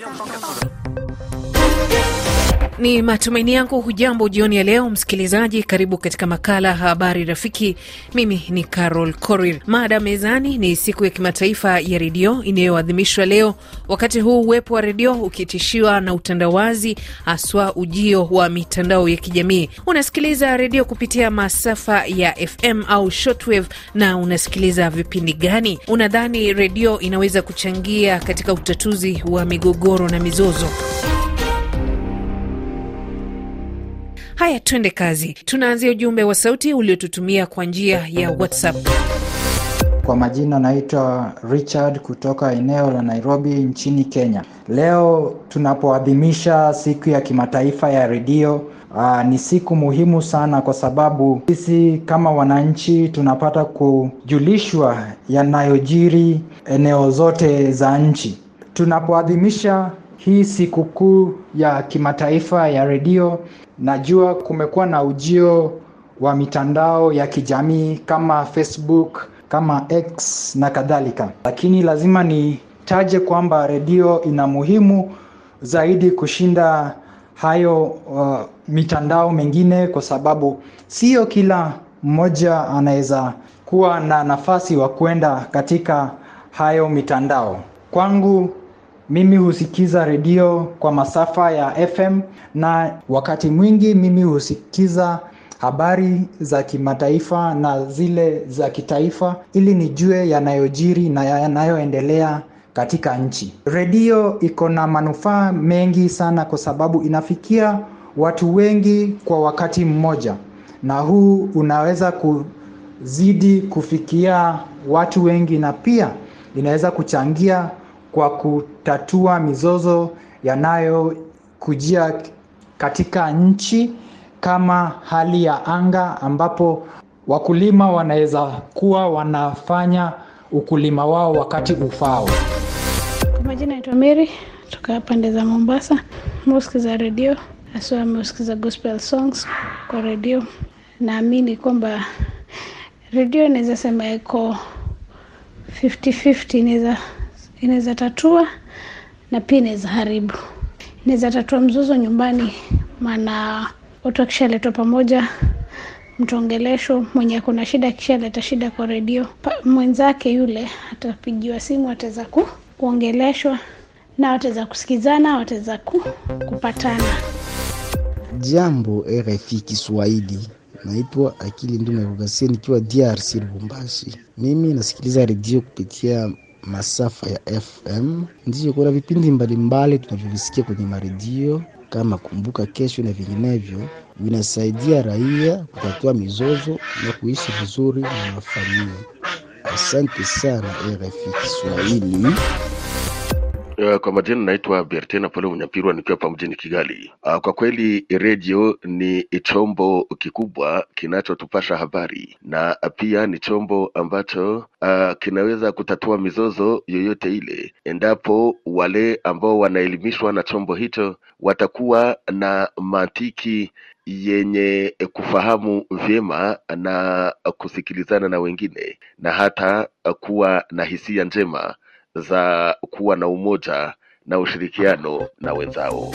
要双要的 Ni matumaini yangu hujambo jioni ya leo, msikilizaji. Karibu katika makala Habari Rafiki. Mimi ni Carol Korir. Mada mezani ni siku ya kimataifa ya redio inayoadhimishwa leo, wakati huu uwepo wa redio ukitishiwa na utandawazi, haswa ujio wa mitandao ya kijamii. Unasikiliza redio kupitia masafa ya FM au shortwave, na unasikiliza vipindi gani? Unadhani redio inaweza kuchangia katika utatuzi wa migogoro na mizozo? Haya, twende kazi. Tunaanzia ujumbe wa sauti uliotutumia kwa njia ya WhatsApp. Kwa majina naitwa Richard kutoka eneo la Nairobi nchini Kenya. Leo tunapoadhimisha siku ya kimataifa ya redio, aa, ni siku muhimu sana kwa sababu sisi kama wananchi tunapata kujulishwa yanayojiri eneo zote za nchi. Tunapoadhimisha hii sikukuu ya kimataifa ya redio, najua kumekuwa na ujio wa mitandao ya kijamii kama Facebook, kama X na kadhalika, lakini lazima nitaje kwamba redio ina muhimu zaidi kushinda hayo uh, mitandao mengine, kwa sababu sio kila mmoja anaweza kuwa na nafasi wa kwenda katika hayo mitandao. Kwangu mimi husikiza redio kwa masafa ya FM na wakati mwingi mimi husikiza habari za kimataifa na zile za kitaifa ili nijue yanayojiri na yanayoendelea katika nchi. Redio iko na manufaa mengi sana kwa sababu inafikia watu wengi kwa wakati mmoja, na huu unaweza kuzidi kufikia watu wengi na pia inaweza kuchangia kwa kutatua mizozo yanayokujia katika nchi kama hali ya anga ambapo wakulima wanaweza kuwa wanafanya ukulima wao wakati ufao. Kwa majina naitwa Mary toka pande za Mombasa. Meusikiza redio haswa, ameusikiza gospel songs kwa redio. Naamini kwamba redio inaweza sema iko 50-50, inaweza inaweza tatua na pia inaweza haribu. Inaweza tatua mzozo nyumbani, maana watu wakishaletwa pamoja, mtongelesho, mwenye akona shida akishaleta shida kwa redio, mwenzake yule atapigiwa simu, ataweza ku, kuongeleshwa na wataweza kusikizana, wataweza ku, kupatana. Jambo RFI Kiswahili, naitwa Akili Ndume Rugasie nikiwa DRC Lubumbashi. Mimi nasikiliza redio kupitia masafa ya FM. Ndiyo, kuna vipindi mbalimbali tunavyovisikia kwenye maredio kama Kumbuka Kesho na vinginevyo, vinasaidia raia kutatua mizozo na kuishi vizuri na mafamilia. Asante sana RFI Kiswahili. Uh, kwa majina naitwa Bertena Pole Unyapirwa nikiwa hapa mjini Kigali. Uh, kwa kweli redio ni chombo kikubwa kinachotupasha habari na pia ni chombo ambacho uh, kinaweza kutatua mizozo yoyote ile, endapo wale ambao wanaelimishwa na chombo hicho watakuwa na mantiki yenye kufahamu vyema na kusikilizana na wengine na hata kuwa na hisia njema za kuwa na umoja na ushirikiano na wenzao.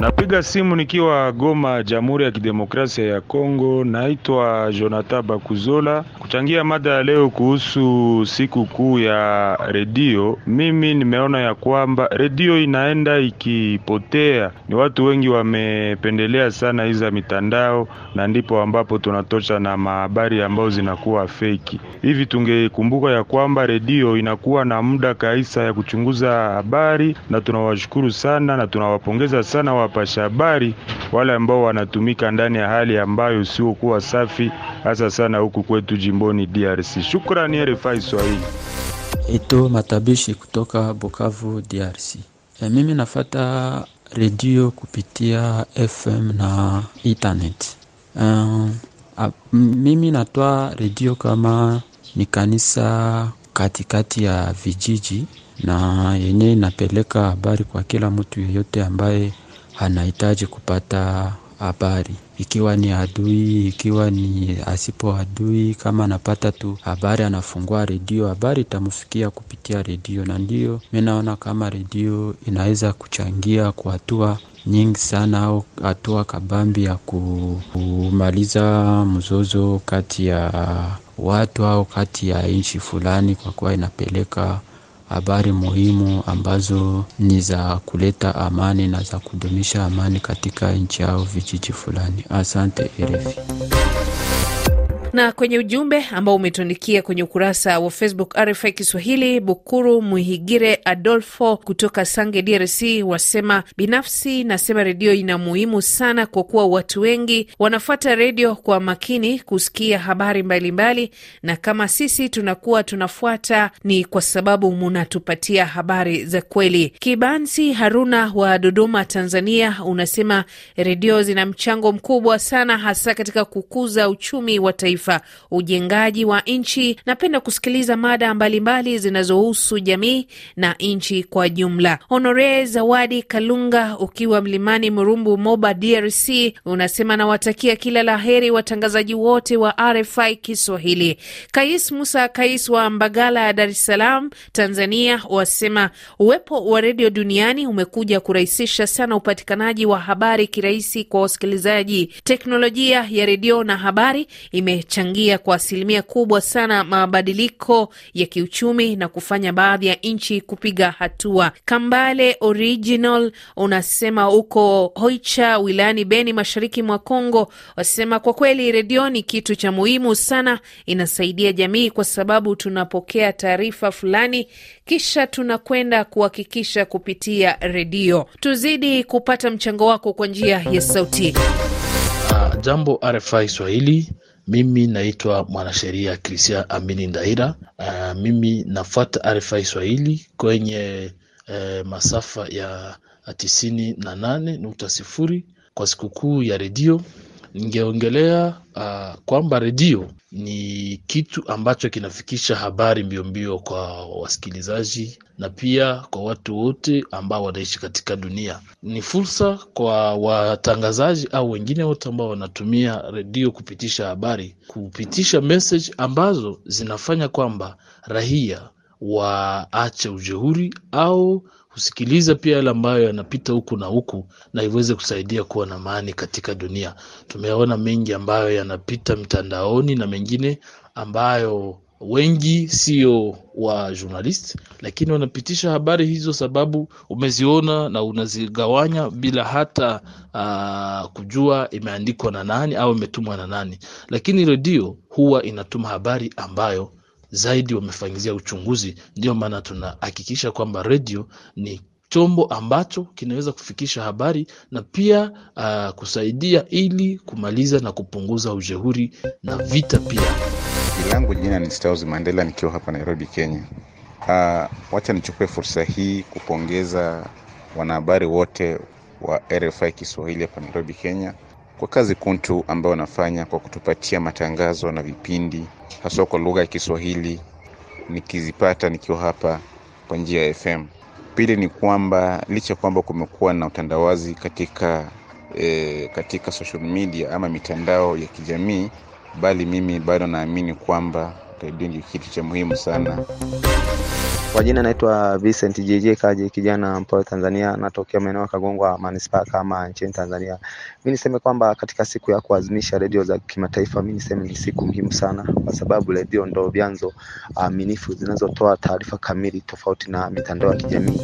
Napiga simu nikiwa Goma, Jamhuri ya Kidemokrasia ya Kongo. Naitwa Jonathan Bakuzola kuchangia mada ya leo kuhusu siku kuu ya redio. Mimi nimeona ya kwamba redio inaenda ikipotea, ni watu wengi wamependelea sana hizi za mitandao, na ndipo ambapo tunatosha na mahabari ambayo zinakuwa feki hivi. Tungekumbuka ya kwamba redio inakuwa na muda kabisa ya kuchunguza habari, na tunawashukuru sana na tunawapongeza sana wapasha habari wale ambao wanatumika ndani ya hali ambayo siokuwa safi, hasa sana huku kwetu jimboni DRC. Shukrani RFI Swahili. Ito Matabishi kutoka Bukavu, DRC. E, mimi nafata redio kupitia FM na internet. Um, a, mimi natoa redio kama ni kanisa katikati ya vijiji na yenye inapeleka habari kwa kila mtu yeyote ambaye anahitaji kupata habari, ikiwa ni adui, ikiwa ni asipo adui. Kama anapata tu habari, anafungua redio, habari itamfikia kupitia redio, na ndiyo mi naona kama redio inaweza kuchangia kwa hatua nyingi sana au hatua kabambi ya kumaliza mzozo kati ya watu au kati ya nchi fulani, kwa kuwa inapeleka habari muhimu ambazo ni za kuleta amani na za kudumisha amani katika nchi au vijiji fulani. Asante RFI. Na kwenye ujumbe ambao umetuandikia kwenye ukurasa wa Facebook RFI Kiswahili, Bukuru Muhigire Adolfo kutoka Sange, DRC, wasema binafsi nasema redio ina muhimu sana kwa kuwa watu wengi wanafuata redio kwa makini kusikia habari mbalimbali mbali, na kama sisi tunakuwa tunafuata ni kwa sababu munatupatia habari za kweli. Kibansi Haruna wa Dodoma, Tanzania, unasema redio zina mchango mkubwa sana hasa katika kukuza uchumi wa taifa ujengaji wa nchi. Napenda kusikiliza mada mbalimbali zinazohusu jamii na nchi kwa jumla. Honore Zawadi Kalunga, ukiwa mlimani Murumbu, Moba, DRC, unasema nawatakia kila la heri watangazaji wote wa RFI Kiswahili. Kais Musa Kais wa Mbagala, Dar es Salaam, Tanzania, wasema uwepo wa redio duniani umekuja kurahisisha sana upatikanaji wa habari kirahisi kwa wasikilizaji. Teknolojia ya redio na habari ime changia kwa asilimia kubwa sana mabadiliko ya kiuchumi na kufanya baadhi ya nchi kupiga hatua. Kambale Original unasema uko Hoicha wilayani Beni, mashariki mwa Kongo, wasema kwa kweli redio ni kitu cha muhimu sana, inasaidia jamii kwa sababu tunapokea taarifa fulani kisha tunakwenda kuhakikisha kupitia redio. Tuzidi kupata mchango wako kwa njia ya sauti. Uh, jambo RFI Swahili. Mimi naitwa mwanasheria Christian Amini Ndaira. Uh, mimi nafuata RFI Swahili kwenye uh, masafa ya tisini na nane nukta sifuri kwa sikukuu ya redio. Ningeongelea uh, kwamba redio ni kitu ambacho kinafikisha habari mbio mbio kwa wasikilizaji na pia kwa watu wote ambao wanaishi katika dunia. Ni fursa kwa watangazaji au wengine wote ambao wanatumia redio kupitisha habari, kupitisha message ambazo zinafanya kwamba raia waache ujeuri au kusikiliza pia yale ambayo yanapita huku na huku, na iweze kusaidia kuwa na amani katika dunia. Tumeona mengi ambayo yanapita mitandaoni na mengine ambayo wengi sio wa journalist, lakini wanapitisha habari hizo sababu umeziona na unazigawanya bila hata uh, kujua imeandikwa na nani au imetumwa na nani. Lakini redio huwa inatuma habari ambayo zaidi wamefanyizia uchunguzi. Ndio maana tunahakikisha kwamba redio ni chombo ambacho kinaweza kufikisha habari na pia uh, kusaidia ili kumaliza na kupunguza ujeuri na vita pia. langu jina ni Stausi Mandela nikiwa hapa Nairobi, Kenya. Uh, wacha nichukue fursa hii kupongeza wanahabari wote wa RFI Kiswahili hapa Nairobi, Kenya kwa kazi kuntu ambayo wanafanya kwa kutupatia matangazo na vipindi haswa kwa lugha ya Kiswahili nikizipata nikiwa hapa kwa njia ya FM. Pili ni kwamba licha kwamba kumekuwa na utandawazi katika e, katika social media ama mitandao ya kijamii, bali mimi bado naamini kwamba redio ndio kitu cha muhimu sana. Kwa jina naitwa Vincent JJ Kaji, kijana mpole Tanzania, natokea maeneo ya Kagongwa manispaa kama nchini Tanzania. Mi niseme kwamba katika siku ya kuadhimisha redio za kimataifa, mi niseme ni siku muhimu sana, kwa sababu redio ndo vyanzo aminifu zinazotoa taarifa kamili, tofauti na mitandao ya kijamii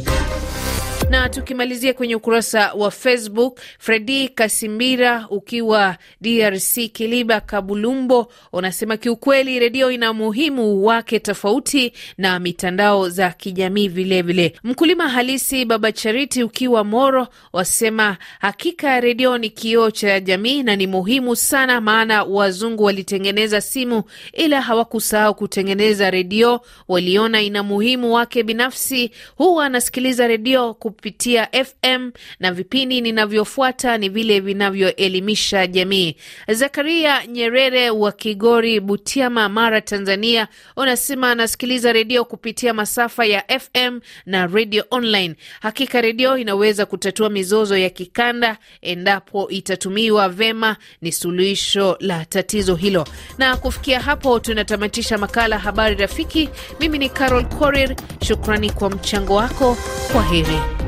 na tukimalizia kwenye ukurasa wa Facebook, Fredi Kasimbira ukiwa DRC Kiliba Kabulumbo unasema kiukweli redio ina muhimu wake tofauti na mitandao za kijamii vilevile. Mkulima halisi Baba Chariti ukiwa Moro wasema hakika redio ni kioo cha jamii na ni muhimu sana, maana wazungu walitengeneza simu ila hawakusahau kutengeneza redio. Waliona ina muhimu wake binafsi, huwa anasikiliza redio kupitia FM na vipindi ninavyofuata ni vile vinavyoelimisha jamii. Zakaria Nyerere wa Kigori, Butiama, Mara, Tanzania, unasema anasikiliza redio kupitia masafa ya FM na redio online. Hakika redio inaweza kutatua mizozo ya kikanda endapo itatumiwa vema, ni suluhisho la tatizo hilo. Na kufikia hapo tunatamatisha makala Habari Rafiki. Mimi ni Carol Korir, shukrani kwa mchango wako. Kwa heri.